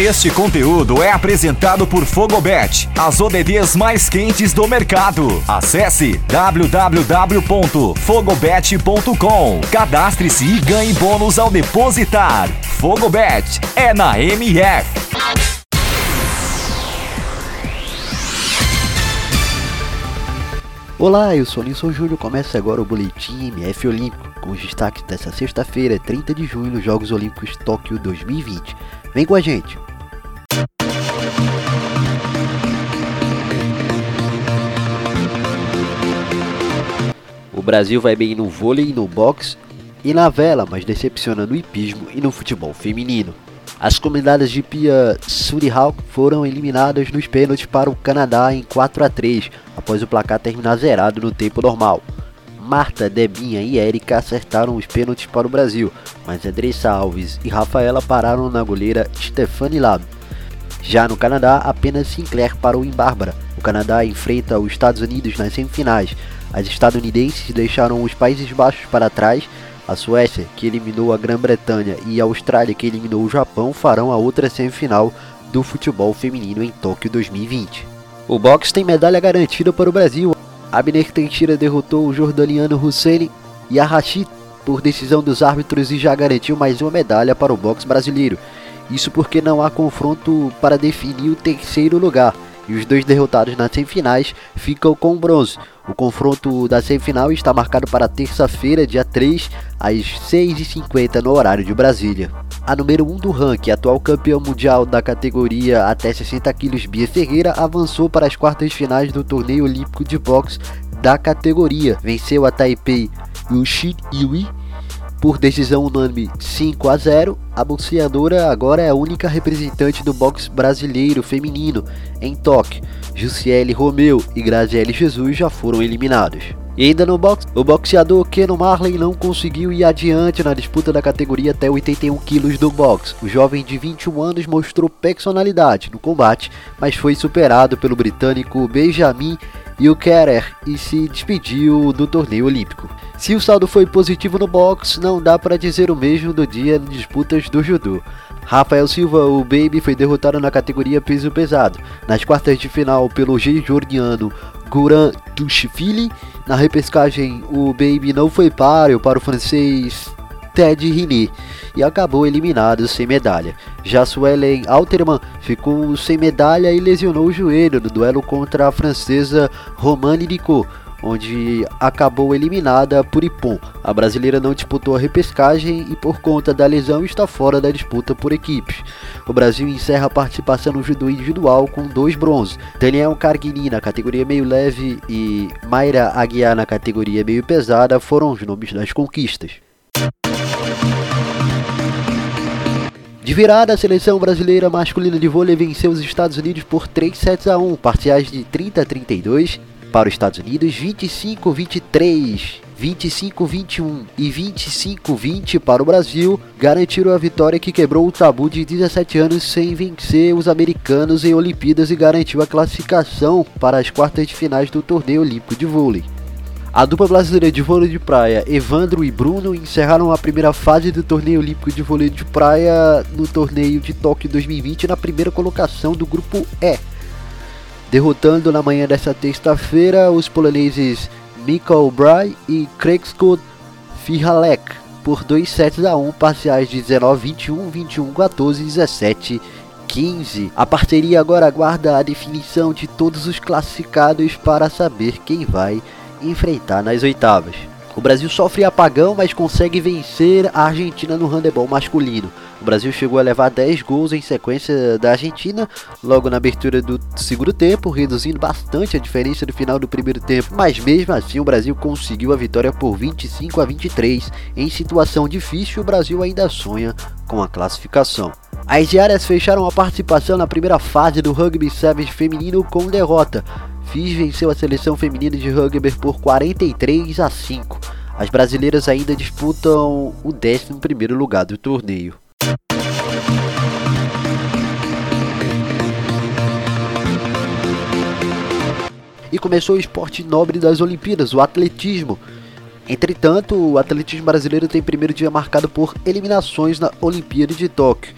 Este conteúdo é apresentado por Fogobet, as ODDs mais quentes do mercado. Acesse www.fogobet.com. Cadastre-se e ganhe bônus ao depositar. Fogobet é na MF. Olá, eu sou Nilson Júnior. Começa agora o Boletim MF Olímpico, com os destaques dessa sexta-feira, 30 de junho, nos Jogos Olímpicos Tóquio 2020. Vem com a gente! O Brasil vai bem no vôlei, no boxe e na vela, mas decepciona no hipismo e no futebol feminino. As comunidades de Pia Surihawk foram eliminadas nos pênaltis para o Canadá em 4 a 3, após o placar terminar zerado no tempo normal. Marta, Debinha e Érica acertaram os pênaltis para o Brasil, mas Andressa Alves e Rafaela pararam na goleira Stefani Lab. Já no Canadá, apenas Sinclair parou em Bárbara. O Canadá enfrenta os Estados Unidos nas semifinais. As estadunidenses deixaram os Países Baixos para trás. A Suécia, que eliminou a Grã-Bretanha, e a Austrália, que eliminou o Japão, farão a outra semifinal do futebol feminino em Tóquio 2020. O boxe tem medalha garantida para o Brasil. Abner Teixeira derrotou o jordaniano Hussein Yahashi por decisão dos árbitros e já garantiu mais uma medalha para o boxe brasileiro. Isso porque não há confronto para definir o terceiro lugar e os dois derrotados nas semifinais ficam com bronze. O confronto da semifinal está marcado para terça-feira, dia 3, às 6h50 no horário de Brasília. A número 1 do ranking, atual campeão mundial da categoria até 60 kg, Bia Ferreira, avançou para as quartas finais do torneio olímpico de boxe da categoria. Venceu a Taipei Yushi Yui por decisão unânime 5 a 0, a boxeadora agora é a única representante do boxe brasileiro feminino em Tóquio. Jussiele Romeu e Graziele Jesus já foram eliminados. E ainda no boxe, o boxeador Keno Marley não conseguiu ir adiante na disputa da categoria até 81 quilos do boxe. O jovem de 21 anos mostrou personalidade no combate, mas foi superado pelo britânico Benjamin Yukerer e se despediu do torneio olímpico. Se o saldo foi positivo no boxe, não dá para dizer o mesmo do dia em disputas do judô. Rafael Silva, o Baby, foi derrotado na categoria peso pesado, nas quartas de final pelo georgiano Guran Dushvili. Na repescagem, o Baby não foi páreo para o francês Ted Rini e acabou eliminado sem medalha. Já Suelen Alterman ficou sem medalha e lesionou o joelho no duelo contra a francesa Romane Nicot onde acabou eliminada por Ipon. A brasileira não disputou a repescagem e por conta da lesão está fora da disputa por equipes. O Brasil encerra a participação no judô individual com dois bronzes. Daniel Carguini na categoria meio leve e Mayra Aguiar na categoria meio pesada foram os nomes das conquistas. De virada, a seleção brasileira masculina de vôlei venceu os Estados Unidos por 3 sets a 1, parciais de 30 a 32 para os Estados Unidos, 25-23, 25-21 e 25-20 para o Brasil, garantiram a vitória que quebrou o tabu de 17 anos sem vencer os americanos em Olimpíadas e garantiu a classificação para as quartas de finais do torneio olímpico de vôlei. A dupla brasileira de vôlei de praia, Evandro e Bruno, encerraram a primeira fase do torneio olímpico de vôlei de praia no torneio de Tóquio 2020 na primeira colocação do grupo E derrotando na manhã desta terça-feira os poloneses Mikael Bray e Krexkod Fihalek por 2 sets a 1 parciais de 19-21, 21-14 e 17 15. A parceria agora aguarda a definição de todos os classificados para saber quem vai enfrentar nas oitavas. O Brasil sofre apagão, mas consegue vencer a Argentina no handebol masculino. O Brasil chegou a levar 10 gols em sequência da Argentina logo na abertura do segundo tempo, reduzindo bastante a diferença do final do primeiro tempo. Mas mesmo assim, o Brasil conseguiu a vitória por 25 a 23. Em situação difícil, o Brasil ainda sonha com a classificação. As diárias fecharam a participação na primeira fase do Rugby Sevens feminino com derrota. FIS venceu a seleção feminina de rugby por 43 a 5. As brasileiras ainda disputam o 11º lugar do torneio. E começou o esporte nobre das Olimpíadas, o atletismo. Entretanto, o atletismo brasileiro tem primeiro dia marcado por eliminações na Olimpíada de Tóquio.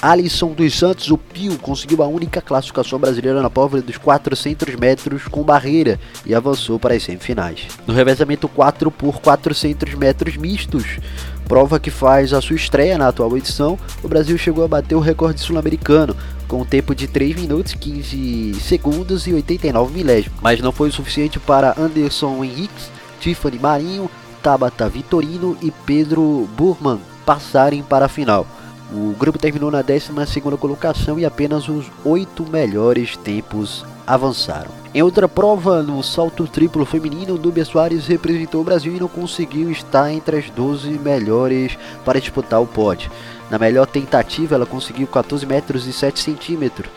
Alisson dos Santos, o Pio, conseguiu a única classificação brasileira na prova dos 400 metros com barreira e avançou para as semifinais. No revezamento 4 por 400 metros mistos, prova que faz a sua estreia na atual edição, o Brasil chegou a bater o recorde sul-americano, com um tempo de 3 minutos, 15 segundos e 89 milésimos, mas não foi o suficiente para Anderson Henriques, Tiffany Marinho, Tabata Vitorino e Pedro Burman passarem para a final. O grupo terminou na 12 colocação e apenas os oito melhores tempos avançaram. Em outra prova, no salto triplo feminino, Nubia Soares representou o Brasil e não conseguiu estar entre as 12 melhores para disputar o pódio. Na melhor tentativa, ela conseguiu 14 metros e 7 centímetros,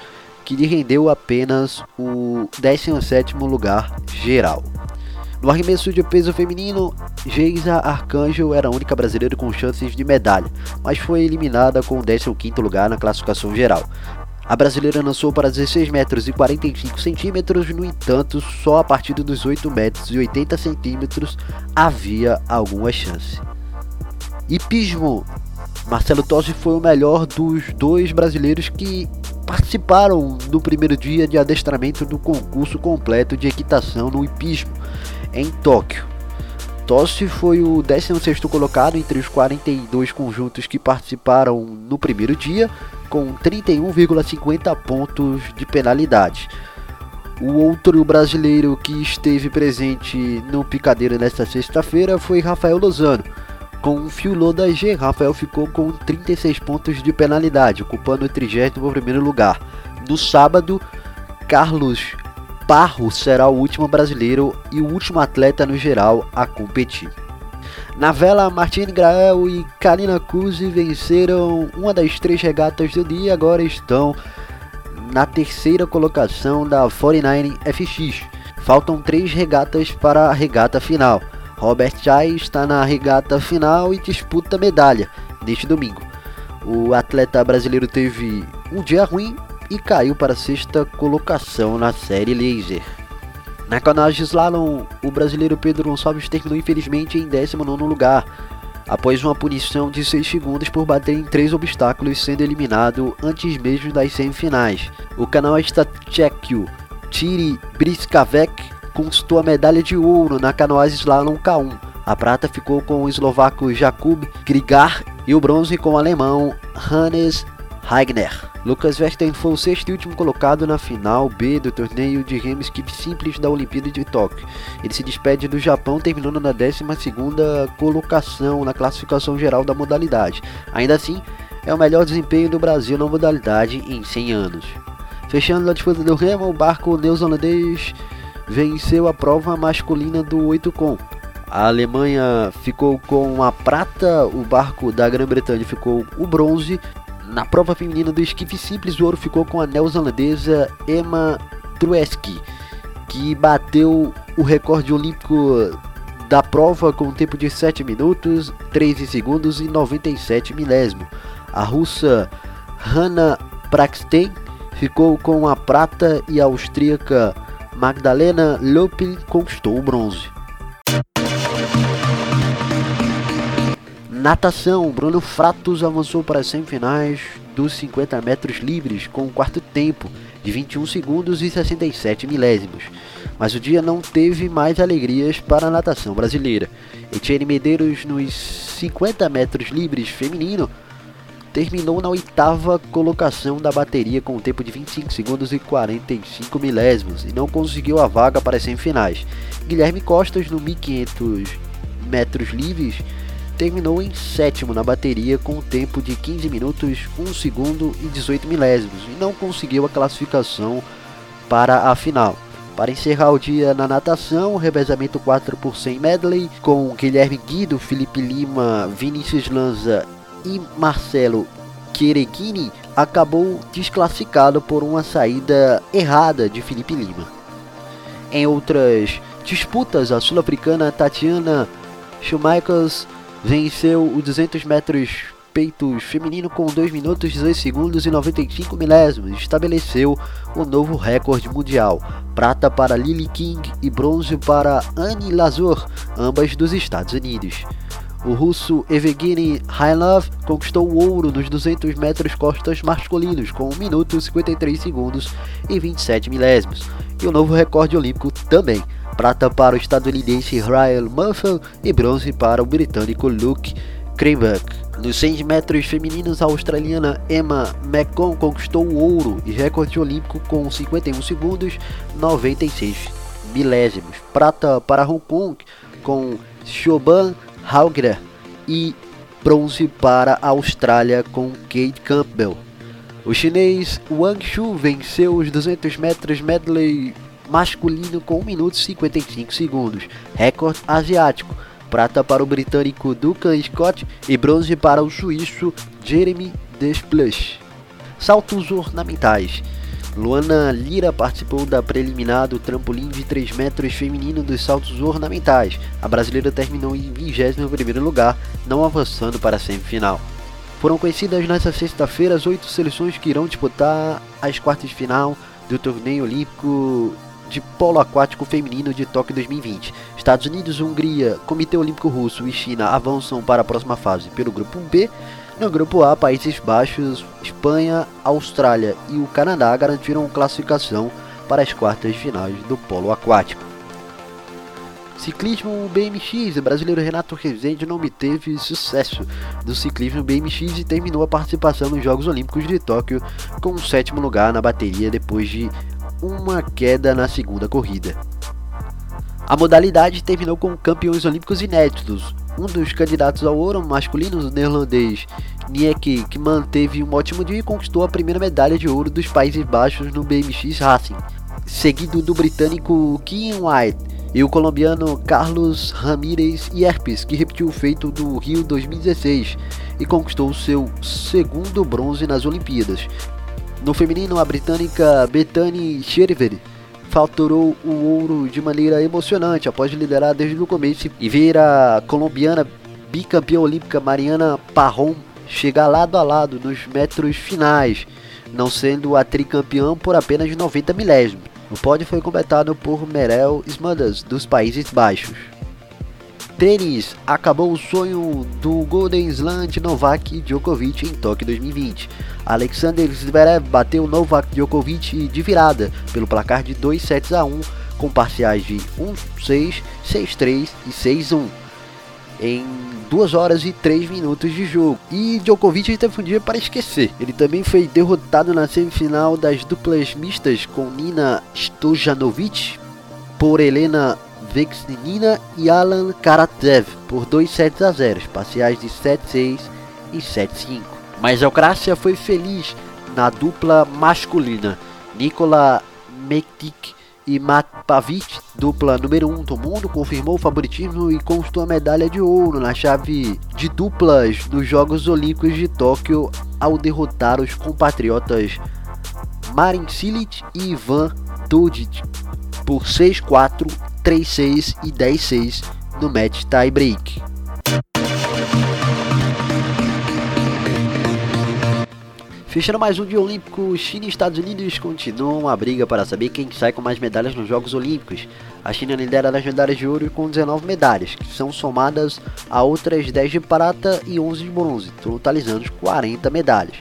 que lhe rendeu apenas o 17º lugar geral. No arremesso de peso feminino, Geisa Arcanjo era a única brasileira com chances de medalha, mas foi eliminada com o 15º lugar na classificação geral. A brasileira lançou para 16 metros e 45 centímetros, no entanto, só a partir dos 8 metros e 80 centímetros havia alguma chance. Hipismo Marcelo Tossi foi o melhor dos dois brasileiros que participaram do primeiro dia de adestramento do concurso completo de equitação no hipismo em Tóquio. Tossi foi o 16º colocado entre os 42 conjuntos que participaram no primeiro dia, com 31,50 pontos de penalidade. O outro brasileiro que esteve presente no picadeiro nesta sexta-feira foi Rafael Lozano. Com o fio da G, Rafael ficou com 36 pontos de penalidade, ocupando o 31º lugar. No sábado, Carlos Parro será o último brasileiro e o último atleta no geral a competir. Na vela, Martine Grael e Karina Cusi venceram uma das três regatas do dia e agora estão na terceira colocação da 49 FX. Faltam três regatas para a regata final. Robert Chai está na regata final e disputa medalha neste domingo. O atleta brasileiro teve um dia ruim e caiu para a sexta colocação na série Laser. Na canoagem slalom, o brasileiro Pedro Gonçalves terminou infelizmente em 19 lugar, após uma punição de 6 segundos por bater em três obstáculos, sendo eliminado antes mesmo das semifinais. O canoista tchequio Tiri Briskavec conquistou a medalha de ouro na canoagem slalom K1. A prata ficou com o eslovaco Jakub Grigar e o bronze com o alemão Hannes Heigner. Lucas Verstappen foi o sexto e último colocado na final B do torneio de remo skip simples da Olimpíada de Tóquio. Ele se despede do Japão terminando na 12 colocação na classificação geral da modalidade. Ainda assim, é o melhor desempenho do Brasil na modalidade em 100 anos. Fechando a disputa do remo, o barco neozelandês venceu a prova masculina do 8 com. A Alemanha ficou com a prata, o barco da Grã-Bretanha ficou o bronze na prova feminina do esquife simples, o ouro ficou com a neozelandesa Emma Trueski, que bateu o recorde olímpico da prova com um tempo de 7 minutos, 13 segundos e 97 milésimo. A russa Hanna Praxten ficou com a prata e a austríaca Magdalena Lopin conquistou o bronze. Natação, Bruno Fratos avançou para as semifinais dos 50 metros livres com um quarto tempo de 21 segundos e 67 milésimos. Mas o dia não teve mais alegrias para a natação brasileira. Etienne Medeiros nos 50 metros livres feminino terminou na oitava colocação da bateria com um tempo de 25 segundos e 45 milésimos e não conseguiu a vaga para as semifinais. Guilherme Costas no 1500 metros livres terminou em sétimo na bateria com um tempo de 15 minutos, 1 segundo e 18 milésimos e não conseguiu a classificação para a final. Para encerrar o dia na natação, revezamento 4 por 100 medley com Guilherme Guido, Felipe Lima, Vinícius Lanza e Marcelo Quereguini acabou desclassificado por uma saída errada de Felipe Lima. Em outras disputas, a sul-africana Tatiana Schumachers venceu o 200 metros peitos feminino com 2 minutos 16 segundos e 95 milésimos, estabeleceu o novo recorde mundial, prata para Lily King e bronze para Annie Lazur, ambas dos Estados Unidos. O russo Evgeny Hailov conquistou o ouro nos 200 metros costas masculinos com 1 minuto 53 segundos e 27 milésimos. E o novo recorde olímpico também. Prata para o estadunidense Ryan Murphy e bronze para o britânico Luke Krenberg. Nos 100 metros femininos, a australiana Emma McCon conquistou o ouro e recorde olímpico com 51 segundos 96 milésimos. Prata para Hong Kong com Shoban Hauger e bronze para a Austrália com Kate Campbell. O chinês Wang Shu venceu os 200 metros medley masculino com 1 minuto e 55 segundos, recorde asiático. Prata para o britânico Duncan Scott e bronze para o suíço Jeremy Desplush. Saltos ornamentais. Luana Lira participou da preliminar do trampolim de 3 metros feminino dos saltos ornamentais. A brasileira terminou em 21º lugar, não avançando para a semifinal. Foram conhecidas nesta sexta-feira as oito seleções que irão disputar as quartas de final do torneio olímpico de polo aquático feminino de Tóquio 2020. Estados Unidos, Hungria, Comitê Olímpico Russo e China avançam para a próxima fase pelo grupo B no grupo A, Países Baixos, Espanha, Austrália e o Canadá garantiram classificação para as quartas finais do polo aquático. Ciclismo BMX, o brasileiro Renato Rezende não obteve sucesso no ciclismo BMX e terminou a participação nos Jogos Olímpicos de Tóquio com o sétimo lugar na bateria depois de uma queda na segunda corrida. A modalidade terminou com campeões olímpicos inéditos. Um dos candidatos ao ouro masculino, o neerlandês Niek, que manteve um ótimo dia e conquistou a primeira medalha de ouro dos Países Baixos no BMX Racing, seguido do britânico Kian White e o colombiano Carlos Ramírez Yerpes, que repetiu o feito do Rio 2016 e conquistou seu segundo bronze nas Olimpíadas. No feminino, a britânica Bethany Sherver faturou o ouro de maneira emocionante após liderar desde o começo e ver a colombiana bicampeã olímpica Mariana Parron chegar lado a lado nos metros finais, não sendo a tricampeã por apenas 90 milésimos. O pódio foi completado por Merel Smulders, dos Países Baixos. Tênis acabou o sonho do Golden Slam de Novak Djokovic em Tóquio 2020. Alexander Zverev bateu Novak Djokovic de virada pelo placar de 2 sets a 1 com parciais de 1-6, 6-3 e 6-1 em 2 horas e 3 minutos de jogo. E Djokovic teve um dia para esquecer. Ele também foi derrotado na semifinal das duplas mistas com Nina Stojanovic por Helena Vexnina e Alan Karatsev por 2 sets a 0, parciais de 7-6 e 7-5. Mas a Ucrânia foi feliz na dupla masculina. Nikola Mektik e Matt Pavic, dupla número 1 um do mundo, confirmou o favoritismo e conquistou a medalha de ouro na chave de duplas dos Jogos Olímpicos de Tóquio ao derrotar os compatriotas Marin Cilic e Ivan Dodic por 6-4, 3-6 e 10-6 no match tie break. Fechando mais um dia olímpico, China e Estados Unidos continuam a briga para saber quem sai com mais medalhas nos Jogos Olímpicos. A China lidera nas medalhas de ouro com 19 medalhas, que são somadas a outras 10 de prata e 11 de bronze, totalizando 40 medalhas.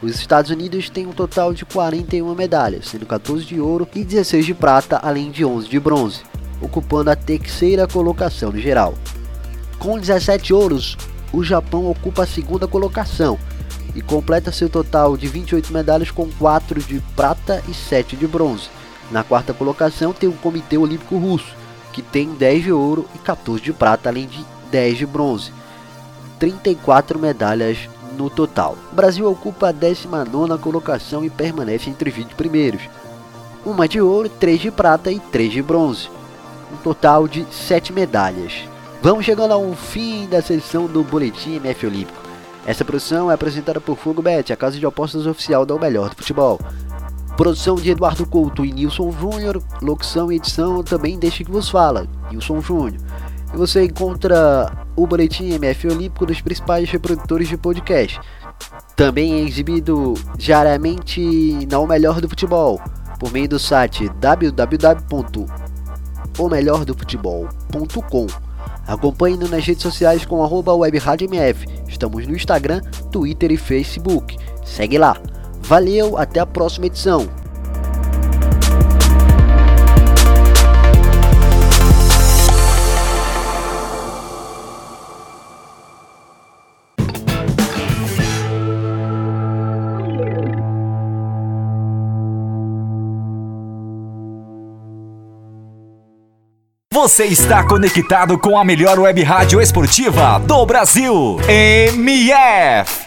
Os Estados Unidos têm um total de 41 medalhas, sendo 14 de ouro e 16 de prata, além de 11 de bronze, ocupando a terceira colocação no geral. Com 17 ouros, o Japão ocupa a segunda colocação e completa seu total de 28 medalhas com 4 de prata e 7 de bronze. Na quarta colocação tem o Comitê Olímpico Russo, que tem 10 de ouro e 14 de prata, além de 10 de bronze. 34 medalhas no total. O Brasil ocupa a 19 colocação e permanece entre os 20 primeiros. Uma de ouro, 3 de prata e 3 de bronze. Um total de 7 medalhas. Vamos chegando ao fim da sessão do Boletim MF Olímpico. Essa produção é apresentada por Fogo Bet, a casa de apostas oficial da O Melhor do Futebol. Produção de Eduardo Couto e Nilson Júnior, locução e edição também deste que vos fala, Nilson Júnior. E você encontra o Boletim MF Olímpico dos principais reprodutores de podcast. Também é exibido diariamente na O Melhor do Futebol, por meio do site www.omelhordofutebol.com Acompanhe-nos nas redes sociais com arroba webradiomf. Estamos no Instagram, Twitter e Facebook. Segue lá. Valeu, até a próxima edição. Você está conectado com a melhor web rádio esportiva do Brasil. MF.